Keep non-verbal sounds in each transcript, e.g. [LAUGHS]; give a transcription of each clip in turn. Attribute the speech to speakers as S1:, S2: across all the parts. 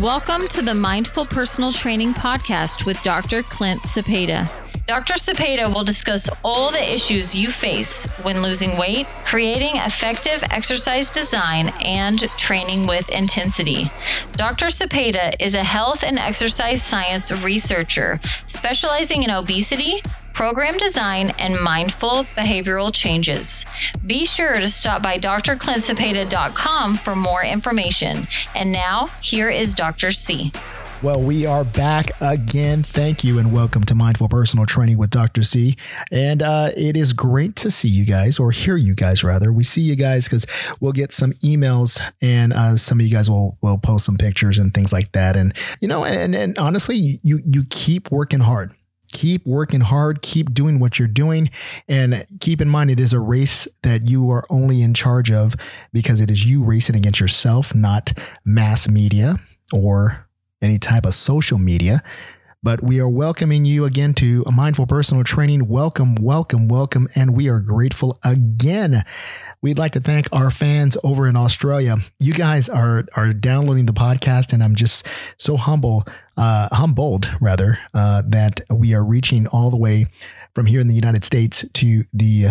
S1: Welcome to the Mindful Personal Training Podcast with Dr. Clint Cepeda. Dr. Cepeda will discuss all the issues you face when losing weight, creating effective exercise design, and training with intensity. Dr. Cepeda is a health and exercise science researcher specializing in obesity, program design, and mindful behavioral changes. Be sure to stop by drclintcepeda.com for more information. And now, here is Dr. C.
S2: Well, we are back again. Thank you and welcome to Mindful Personal Training with Dr. C. And uh, it is great to see you guys, or hear you guys rather. We see you guys because we'll get some emails and uh, some of you guys will will post some pictures and things like that. And you know, and and honestly, you you keep working hard keep working hard, keep doing what you're doing, and keep in mind it is a race that you are only in charge of because it is you racing against yourself, not mass media or any type of social media. But we are welcoming you again to a mindful personal training. Welcome, welcome, welcome. And we are grateful again. We'd like to thank our fans over in Australia. You guys are are downloading the podcast, and I'm just so humble, uh, humbled rather, uh, that we are reaching all the way from here in the United States to the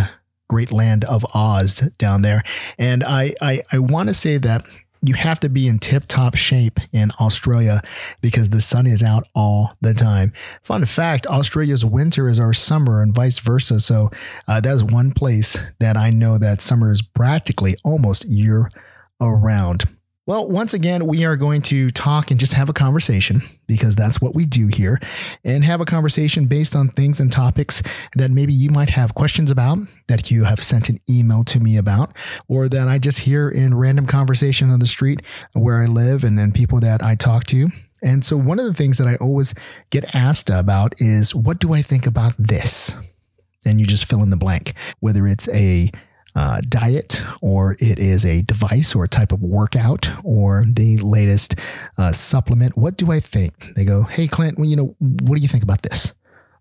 S2: great land of Oz down there. And I I, I want to say that you have to be in tip top shape in Australia because the sun is out all the time. Fun fact Australia's winter is our summer and vice versa. So uh, that is one place that I know that summer is practically almost year around. Well, once again, we are going to talk and just have a conversation because that's what we do here and have a conversation based on things and topics that maybe you might have questions about, that you have sent an email to me about, or that I just hear in random conversation on the street where I live and, and people that I talk to. And so, one of the things that I always get asked about is, what do I think about this? And you just fill in the blank, whether it's a uh, diet or it is a device or a type of workout or the latest uh, supplement. What do I think? They go, Hey, Clint, well, you know, what do you think about this?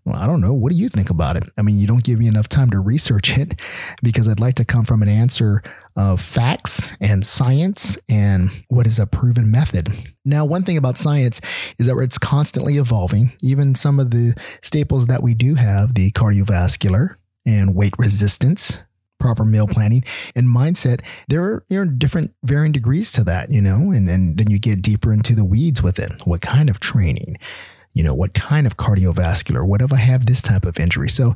S2: Well, I don't know. What do you think about it? I mean, you don't give me enough time to research it because I'd like to come from an answer of facts and science and what is a proven method. Now, one thing about science is that it's constantly evolving. Even some of the staples that we do have, the cardiovascular and weight resistance, proper meal planning and mindset, there are, different varying degrees to that, you know, and, and then you get deeper into the weeds with it. What kind of training? You know, what kind of cardiovascular? What if I have this type of injury? So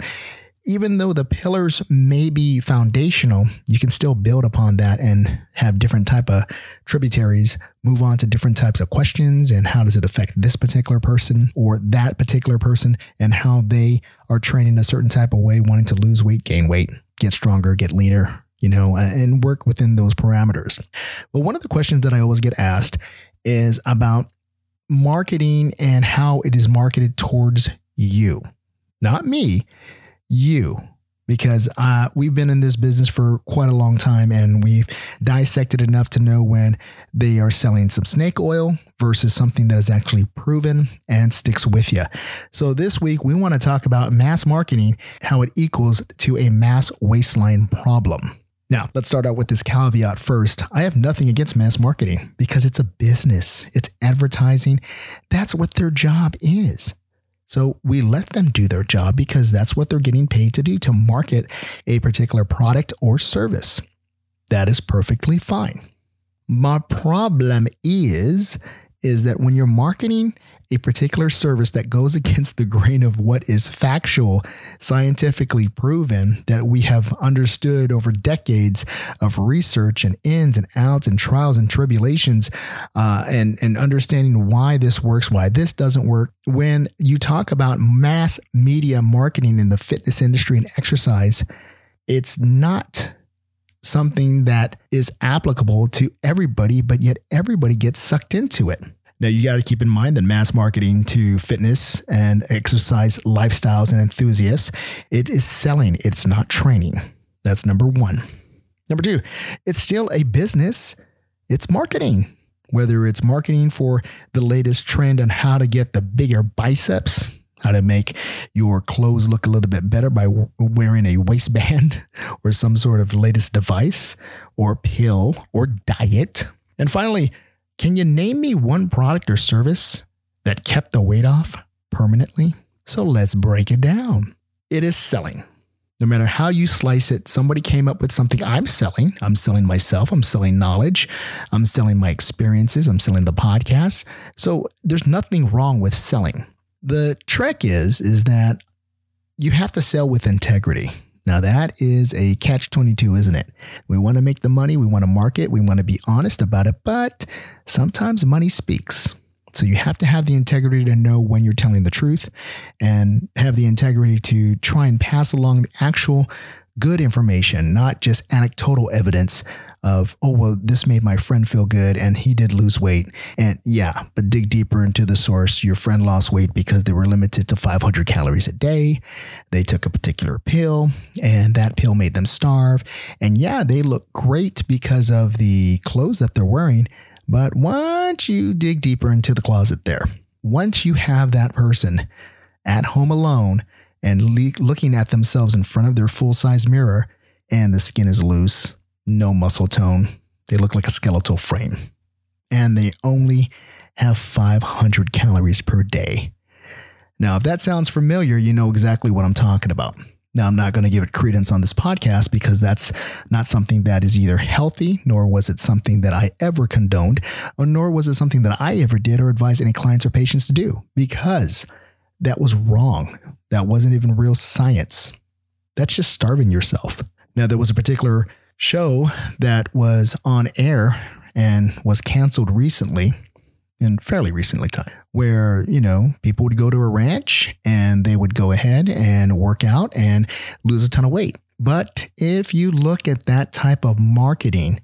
S2: even though the pillars may be foundational, you can still build upon that and have different type of tributaries, move on to different types of questions and how does it affect this particular person or that particular person and how they are training a certain type of way, wanting to lose weight, gain weight get stronger, get leaner, you know, and work within those parameters. But one of the questions that I always get asked is about marketing and how it is marketed towards you, not me, you because uh, we've been in this business for quite a long time and we've dissected enough to know when they are selling some snake oil versus something that is actually proven and sticks with you. So this week we want to talk about mass marketing, how it equals to a mass waistline problem. Now, let's start out with this caveat first. I have nothing against mass marketing because it's a business, it's advertising. That's what their job is. So we let them do their job because that's what they're getting paid to do to market a particular product or service. That is perfectly fine. My problem is is that when you're marketing a particular service that goes [LAUGHS] against the grain of what is factual, scientifically proven, that we have understood over decades of research and ins and outs and trials and tribulations, uh, and, and understanding why this works, why this doesn't work. When you talk about mass media marketing in the fitness industry and exercise, it's not something that is applicable to everybody, but yet everybody gets sucked into it. Now, you got to keep in mind that mass marketing to fitness and exercise lifestyles and enthusiasts, it is selling, it's not training. That's number one. Number two, it's still a business, it's marketing. Whether it's marketing for the latest trend on how to get the bigger biceps, how to make your clothes look a little bit better by wearing a waistband [LAUGHS] or some sort of latest device or pill or diet. And finally, Can you name me one product or service that kept the weight off permanently? So let's break it down. It is selling. No matter how you slice it, somebody came up with something I'm selling. I'm selling myself. I'm selling knowledge. I'm selling my experiences. I'm selling the podcast. So there's nothing wrong with selling. The trick is, is that you have to sell with integrity. Now that is a catch 22, isn't it? We want to make the money. We want to market. We want to be honest about it, but sometimes money speaks. So you have to have the integrity to know when you're telling the truth and have the integrity to try and pass along the actual good information, not just anecdotal evidence of, oh, well, this made my friend feel good and he did lose weight. And yeah, but dig deeper into the source. Your friend lost weight because they were limited to 500 calories a day. They took a particular pill and that pill made them starve. And yeah, they look great because of the clothes that they're wearing. But once you dig deeper into the closet there, once you have that person at home alone and le- looking at themselves in front of their full size mirror, and the skin is loose, no muscle tone, they look like a skeletal frame, and they only have 500 calories per day. Now, if that sounds familiar, you know exactly what I'm talking about. Now, I'm not going to give it credence on this podcast because that's not something that is either healthy, nor was it something that I ever condoned, or nor was it something that I ever did or advised any clients or patients to do because that was wrong. That wasn't even real science. That's just starving yourself. Now, there was a particular show that was on air and was canceled recently in fairly recently time where you know people would go to a ranch and they would go ahead and work out and lose a ton of weight but if you look at that type of marketing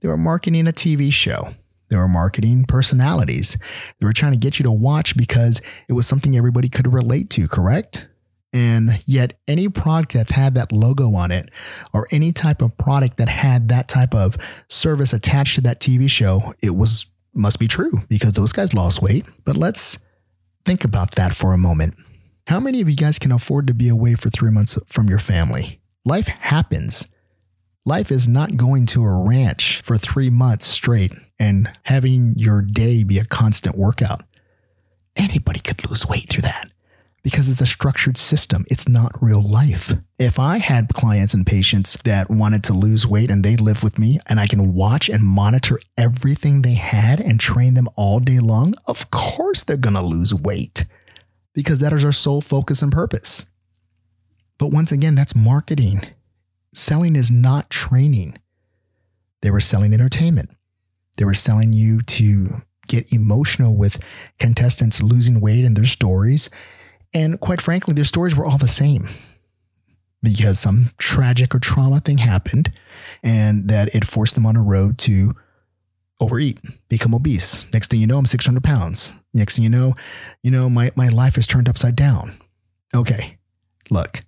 S2: they were marketing a tv show they were marketing personalities they were trying to get you to watch because it was something everybody could relate to correct and yet, any product that had that logo on it, or any type of product that had that type of service attached to that TV show, it was must be true because those guys lost weight. But let's think about that for a moment. How many of you guys can afford to be away for three months from your family? Life happens. Life is not going to a ranch for three months straight and having your day be a constant workout. Anybody could lose weight through that because it's a structured system. It's not real life. If I had clients and patients that wanted to lose weight and they live with me and I can watch and monitor everything they had and train them all day long, of course they're going to lose weight because that is our sole focus and purpose. But once again, that's marketing. Selling is not training. They were selling entertainment. They were selling you to get emotional with contestants losing weight and their stories and quite frankly, their stories were all the same because some tragic or trauma thing happened and that it forced them on a road to overeat, become obese. Next thing you know, I'm 600 pounds. Next thing you know, you know, my, my life is turned upside down. Okay, look,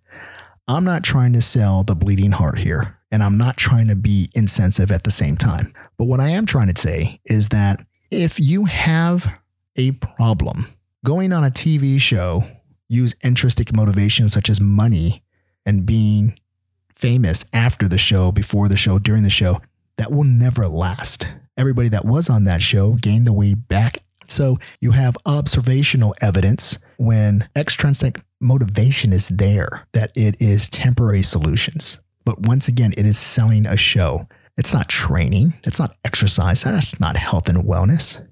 S2: I'm not trying to sell the bleeding heart here, and I'm not trying to be insensitive at the same time. But what I am trying to say is that if you have a problem going on a TV show use intrinsic motivation such as money and being famous after the show, before the show, during the show, that will never last. Everybody that was on that show gained the weight back. So you have observational evidence when extrinsic motivation is there that it is temporary solutions. But once again, it is selling a show. It's not training, it's not exercise, that's not health and wellness.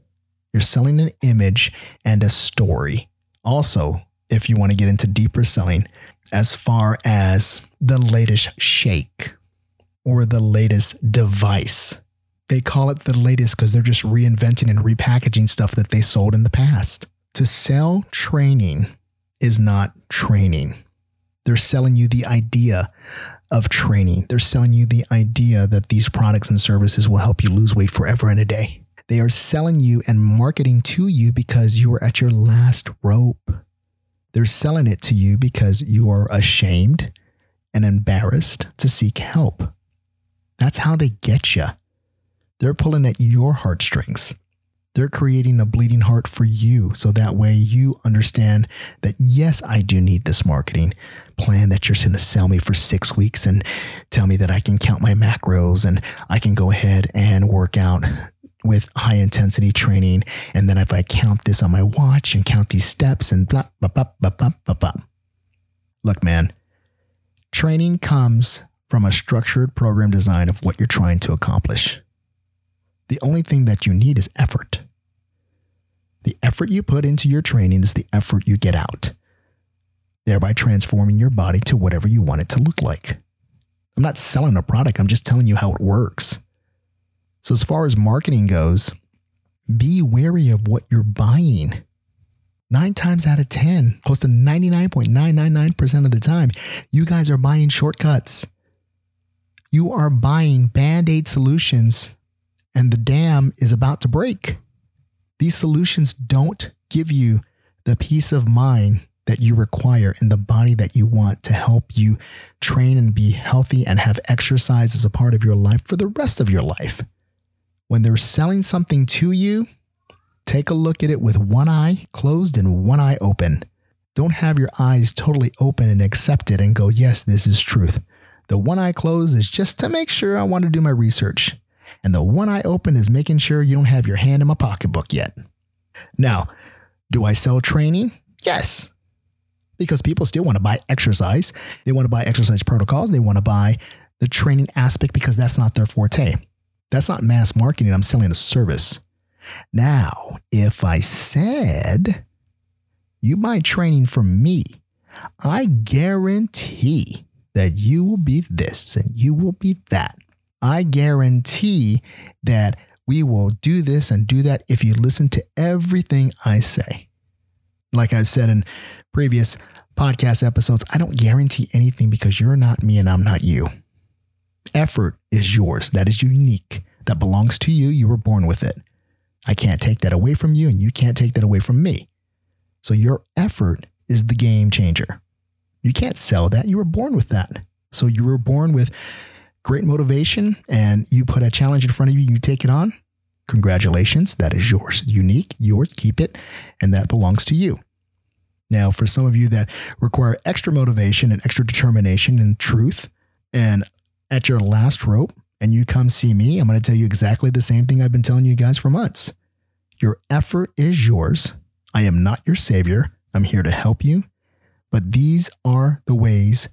S2: You're selling an image and a story. Also, if you want to get into deeper selling, as far as the latest shake or the latest device. They call it the latest because they're just reinventing and repackaging stuff that they sold in the past. To sell training is not training. They're selling you the idea of training. They're selling you the idea that these products and services will help you lose weight forever and a day. They are selling you and marketing to you because you are at your last rope. They're selling it to you because you are ashamed and embarrassed to seek help. That's how they get you. They're pulling at your heartstrings. They're creating a bleeding heart for you so that way you understand that, yes, I do need this marketing plan that you're going to sell me for six weeks and tell me that I can count my macros and I can go ahead and work out with high intensity training. And then if I count this on my watch and count these steps and blah, blah, blah, blah, blah, blah, blah. Look, man, training comes from a structured program design of what you're trying to accomplish. The only thing that you need is effort. The effort you put into your training is the effort you get out, thereby transforming your body to whatever you want it to look like. I'm not selling a product, I'm just telling you how it works. So, as far as marketing goes, be wary of what you're buying. Nine times out of 10, close to 99.999% of the time, you guys are buying shortcuts. You are buying band aid solutions, and the dam is about to break. These solutions don't give you the peace of mind that you require in the body that you want to help you train and be healthy and have exercise as a part of your life for the rest of your life. When they're selling something to you, take a look at it with one eye closed and one eye open. Don't have your eyes totally open and accept it and go, yes, this is truth. The one eye closed is just to make sure I want to do my research. And the one eye open is making sure you don't have your hand in my pocketbook yet. Now, do I sell training? Yes. Because people still want to buy exercise. They want to buy exercise protocols. They want to buy the training aspect because that's not their forte. That's not mass marketing. I'm selling a service. Now, if I said you buy training from me, I guarantee that you will be this and you will be that. I guarantee that we will do this and do that if you listen to everything I say. Like I said in previous podcast episodes, I don't guarantee anything because you're not me and I'm not you. Effort is yours. That is unique. That belongs to you. You were born with it. I can't take that away from you, and you can't take that away from me. So your effort is the game changer. You can't sell that. You were born with that. So you were born with great motivation and you put a challenge in front of you, you take it on. Congratulations. That is yours. Unique, yours, keep it, and that belongs to you. Now, for some of you that require extra motivation and extra determination and truth, and at your last rope, and you come see me, I'm going to tell you exactly the same thing I've been telling you guys for months. Your effort is yours. I am not your savior. I'm here to help you. But these are the ways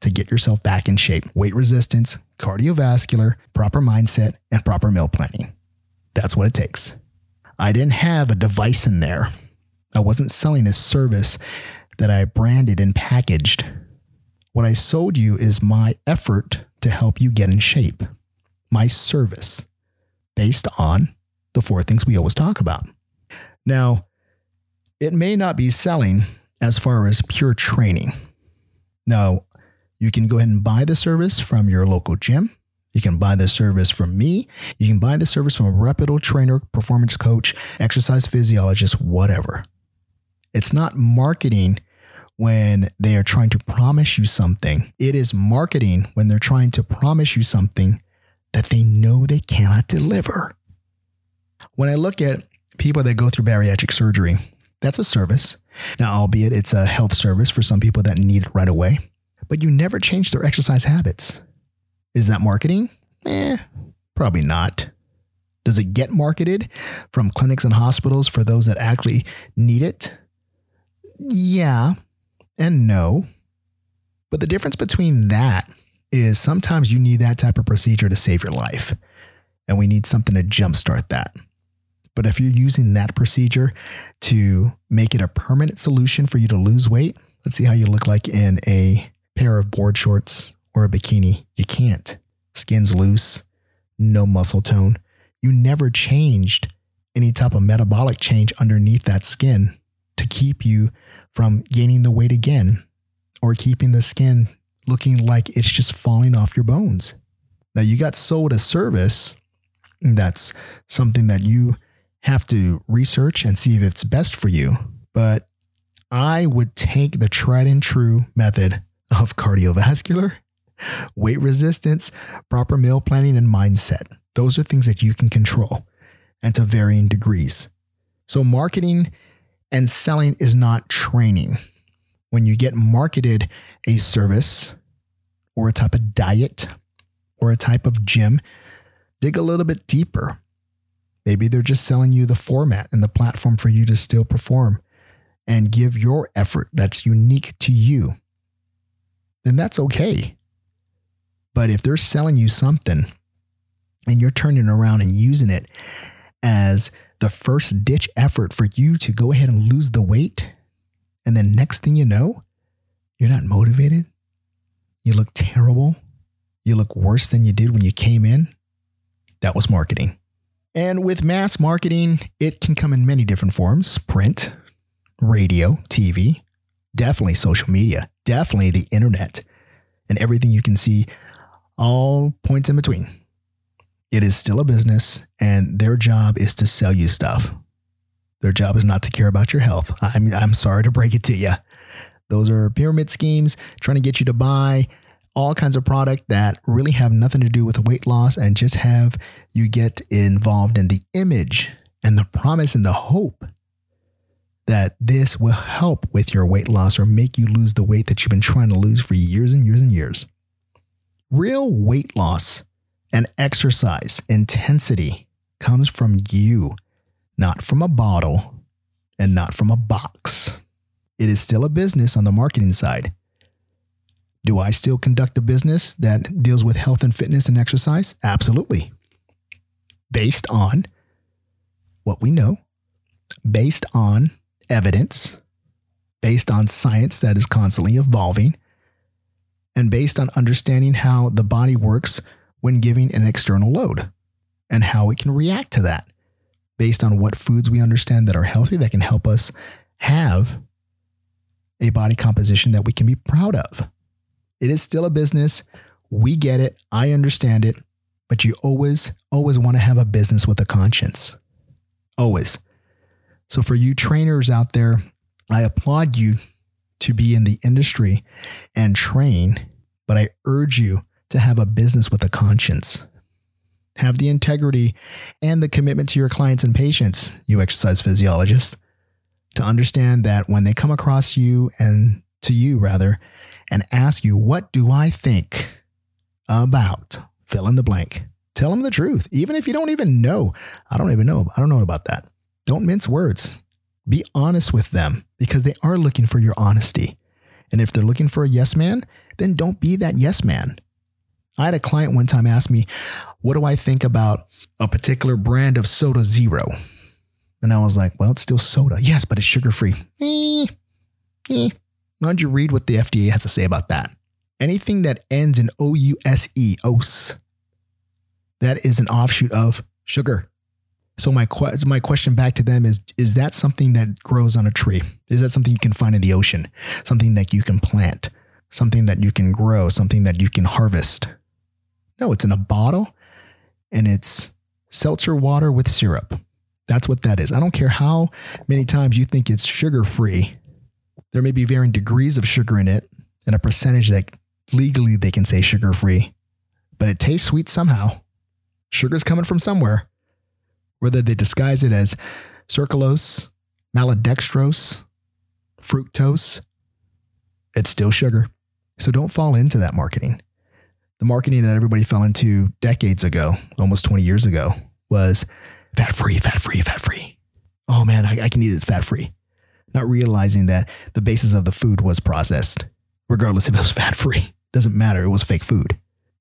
S2: to get yourself back in shape weight resistance, cardiovascular, proper mindset, and proper meal planning. That's what it takes. I didn't have a device in there. I wasn't selling a service that I branded and packaged. What I sold you is my effort to help you get in shape, my service based on the four things we always talk about. Now, it may not be selling as far as pure training. Now, you can go ahead and buy the service from your local gym. You can buy the service from me. You can buy the service from a reputable trainer, performance coach, exercise physiologist, whatever. It's not marketing when they are trying to promise you something. It is marketing when they're trying to promise you something that they know they cannot deliver. When I look at people that go through bariatric surgery, that's a service. Now, albeit it's a health service for some people that need it right away, but you never change their exercise habits. Is that marketing? Eh, probably not. Does it get marketed from clinics and hospitals for those that actually need it? Yeah, and no. But the difference between that is sometimes you need that type of procedure to save your life. And we need something to jumpstart that. But if you're using that procedure to make it a permanent solution for you to lose weight, let's see how you look like in a pair of board shorts or a bikini. You can't. Skin's loose, no muscle tone. You never changed any type of metabolic change underneath that skin to keep you from gaining the weight again or keeping the skin looking like it's just falling off your bones. Now, you got sold a service that's something that you have to research and see if it's best for you. But I would take the tried and true method of cardiovascular, weight resistance, proper meal planning, and mindset. Those are things that you can control and to varying degrees. So, marketing and selling is not training. When you get marketed a service or a type of diet or a type of gym, dig a little bit deeper. Maybe they're just selling you the format and the platform for you to still perform and give your effort that's unique to you. Then that's okay. But if they're selling you something and you're turning around and using it as the first ditch effort for you to go ahead and lose the weight, and then next thing you know, you're not motivated, you look terrible, you look worse than you did when you came in, that was marketing. And with mass marketing, it can come in many different forms print, radio, TV, definitely social media, definitely the internet, and everything you can see, all points in between. It is still a business, and their job is to sell you stuff. Their job is not to care about your health. I'm, I'm sorry to break it to you. Those are pyramid schemes trying to get you to buy all kinds of product that really have nothing to do with weight loss and just have you get involved in the image and the promise and the hope that this will help with your weight loss or make you lose the weight that you've been trying to lose for years and years and years. Real weight loss and exercise intensity comes from you, not from a bottle and not from a box. It is still a business on the marketing side. Do I still conduct a business that deals with health and fitness and exercise? Absolutely. Based on what we know, based on evidence, based on science that is constantly evolving, and based on understanding how the body works when giving an external load and how it can react to that, based on what foods we understand that are healthy that can help us have a body composition that we can be proud of. It is still a business. We get it. I understand it. But you always, always want to have a business with a conscience. Always. So for you trainers out there, I applaud you to be in the industry and train, but I urge you to have a business with a conscience. Have the integrity and the commitment to your clients and patients, you exercise physiologists, to understand that when they come across you and to you rather, and ask you, What do I think about fill in the blank? Tell them the truth, even if you don't even know. I don't even know. I don't know about that. Don't mince words. Be honest with them because they are looking for your honesty. And if they're looking for a yes man, then don't be that yes man. I had a client one time ask me, What do I think about a particular brand of soda zero? And I was like, Well, it's still soda. Yes, but it's sugar free. Eh, eh. Why don't you read what the FDA has to say about that? Anything that ends in O U S E, OS, that is an offshoot of sugar. So my que- my question back to them is: Is that something that grows on a tree? Is that something you can find in the ocean? Something that you can plant? Something that you can grow? Something that you can harvest? No, it's in a bottle, and it's seltzer water with syrup. That's what that is. I don't care how many times you think it's sugar free. There may be varying degrees of sugar in it and a percentage that legally they can say sugar free, but it tastes sweet somehow. Sugar's coming from somewhere. Whether they disguise it as sucralose, maltodextrose, fructose, it's still sugar. So don't fall into that marketing. The marketing that everybody fell into decades ago, almost 20 years ago, was fat free, fat free, fat free. Oh man, I, I can eat it fat free not realizing that the basis of the food was processed, regardless if it was fat free. Doesn't matter, it was fake food.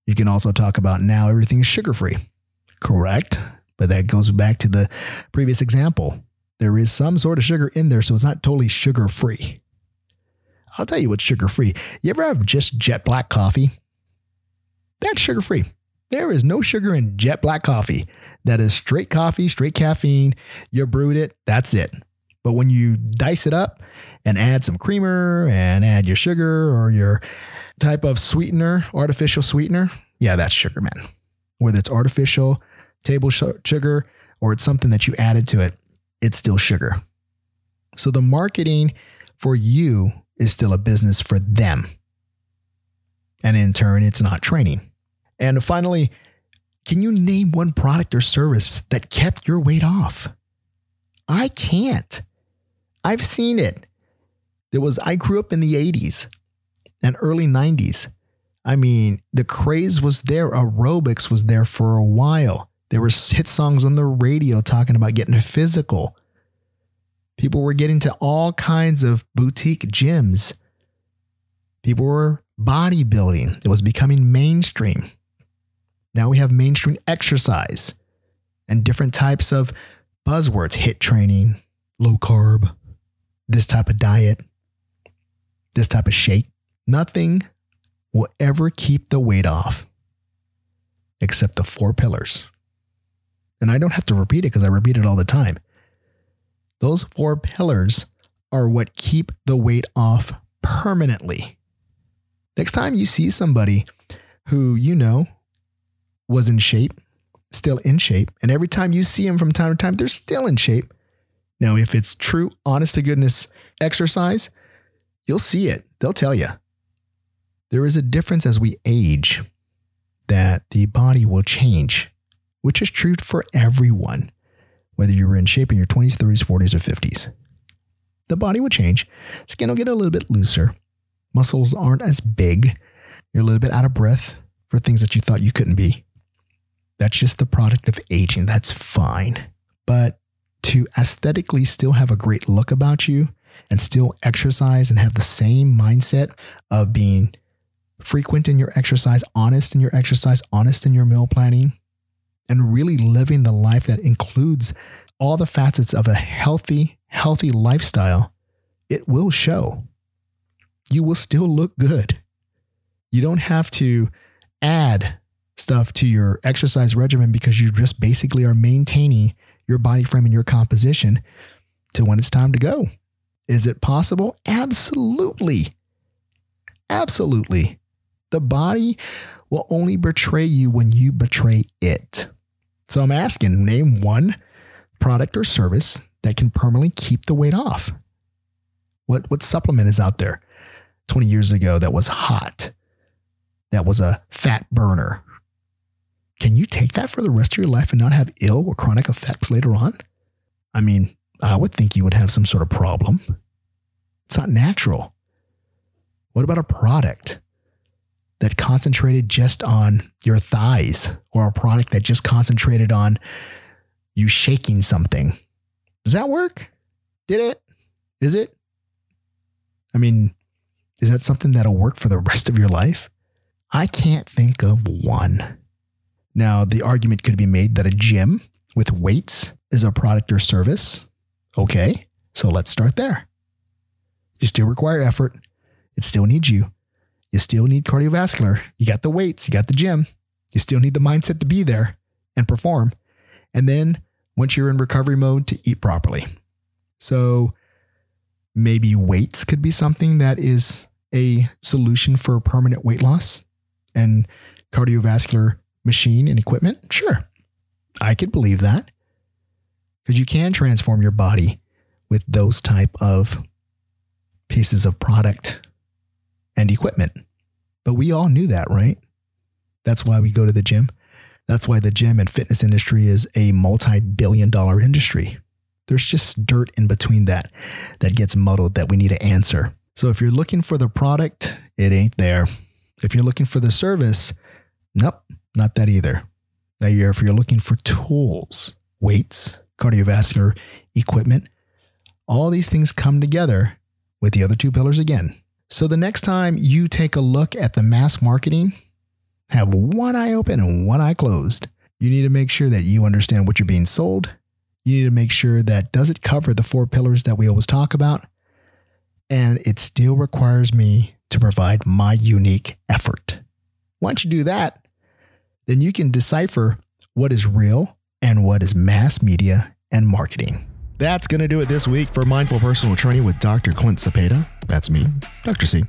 S2: You can also talk about now everything is sugar free. Correct. But that goes back to the previous example. There is some sort of sugar in there, so it's not totally sugar free. I'll tell you what's sugar free. You ever have just jet black coffee? That's sugar free. There is no sugar in jet black coffee. That is straight coffee, straight caffeine. You brewed it. That's it. But when you dice it up and add some creamer and add your sugar or your type of sweetener, artificial sweetener, yeah, that's sugar, man. Whether it's artificial table sugar or it's something that you added to it, it's still sugar. So the marketing for you is still a business for them. And in turn, it's not training. And finally, can you name one product or service that kept your weight off? I can't. I've seen it. There was, I grew up in the 80s and early 90s. I mean, the craze was there. Aerobics was there for a while. There were HIIT songs on the radio talking about getting physical. People were getting to all kinds of boutique gyms. People were bodybuilding. It was becoming mainstream. Now we have mainstream exercise and different types of buzzwords hit training, low carb, this type of diet, this type of shake. Nothing will ever keep the weight off except the four pillars. And I don't have to repeat it because I repeat it all the time. Those four pillars are what keep the weight off permanently. Next time you see somebody who you know was in shape, still in shape, and every time you see them from time to time, they're still in shape. Now, if it's true, honest to goodness exercise, you'll see it. They'll tell you. There is a difference as we age that the body will change, which is true for everyone, whether you're in shape in your 20s, 30s, 40s, or 50s. The body will change. Skin will get a little bit looser. Muscles aren't as big. You're a little bit out of breath for things that you thought you couldn't be. That's just the product of aging. That's fine. But to aesthetically still have a great look about you and still exercise and have the same mindset of being frequent in your exercise, honest in your exercise, honest in your meal planning, and really living the life that includes all the facets of a healthy, healthy lifestyle, it will show. You will still look good. You don't have to add stuff to your exercise regimen because you just basically are maintaining your body frame and your composition to when it's time to go. Is it possible? Absolutely. Absolutely. The body will only betray you when you betray it. So I'm asking, name one product or service that can permanently keep the weight off. What, what supplement is out there 20 years ago that was hot, that was a fat burner? Can you take that for the rest of your life and not have ill or chronic effects later on? I mean, I would think you would have some sort of problem. It's not natural. What about a product that concentrated just on your thighs or a product that just concentrated on you shaking something? Does that work? Did it? Is it? I mean, is that something that'll work for the rest of your life? I can't think of one. Now, the argument could be made that a gym with weights is a product or service. Okay, so let's start there. You still require effort. It still needs you. You still need cardiovascular. You got the weights, you got the gym. You still need the mindset to be there and perform. And then once you're in recovery mode, to eat properly. So maybe weights could be something that is a solution for permanent weight loss and cardiovascular machine and equipment. Sure, I could believe that because you can transform your body with those type of pieces of product and equipment. But we all knew that, right? That's why we go to the gym. That's why the gym and fitness industry is a multi billion dollar industry. There's just dirt in between that that gets muddled that we need to answer. So if you're looking for the product, it ain't there. If you're looking for the service, nope, not that either. Now, if you're looking for tools, weights, cardiovascular equipment, all these things come together with the other two pillars again so the next time you take a look at the mass marketing, have one eye open and one eye closed. You need to make sure that you understand what you're being sold. You need to make sure that does it cover the four pillars that we always talk about? And it still requires me to provide my unique effort. Once you do that, then you can decipher what is real and what is mass media and marketing. That's going to do it this week for Mindful Personal Training with Dr. Clint Cepeda. That's me, Dr. C.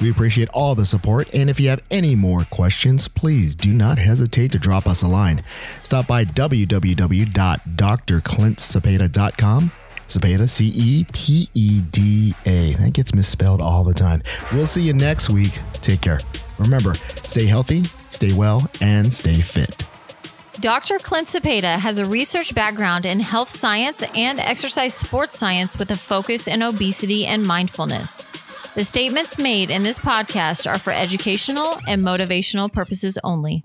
S2: We appreciate all the support, and if you have any more questions, please do not hesitate to drop us a line. Stop by www.drclintcepeda.com. Cepeda, C E P E D A. That gets misspelled all the time. We'll see you next week. Take care. Remember, stay healthy, stay well, and stay fit.
S1: Dr. Clint Cepeda has a research background in health science and exercise sports science with a focus in obesity and mindfulness. The statements made in this podcast are for educational and motivational purposes only.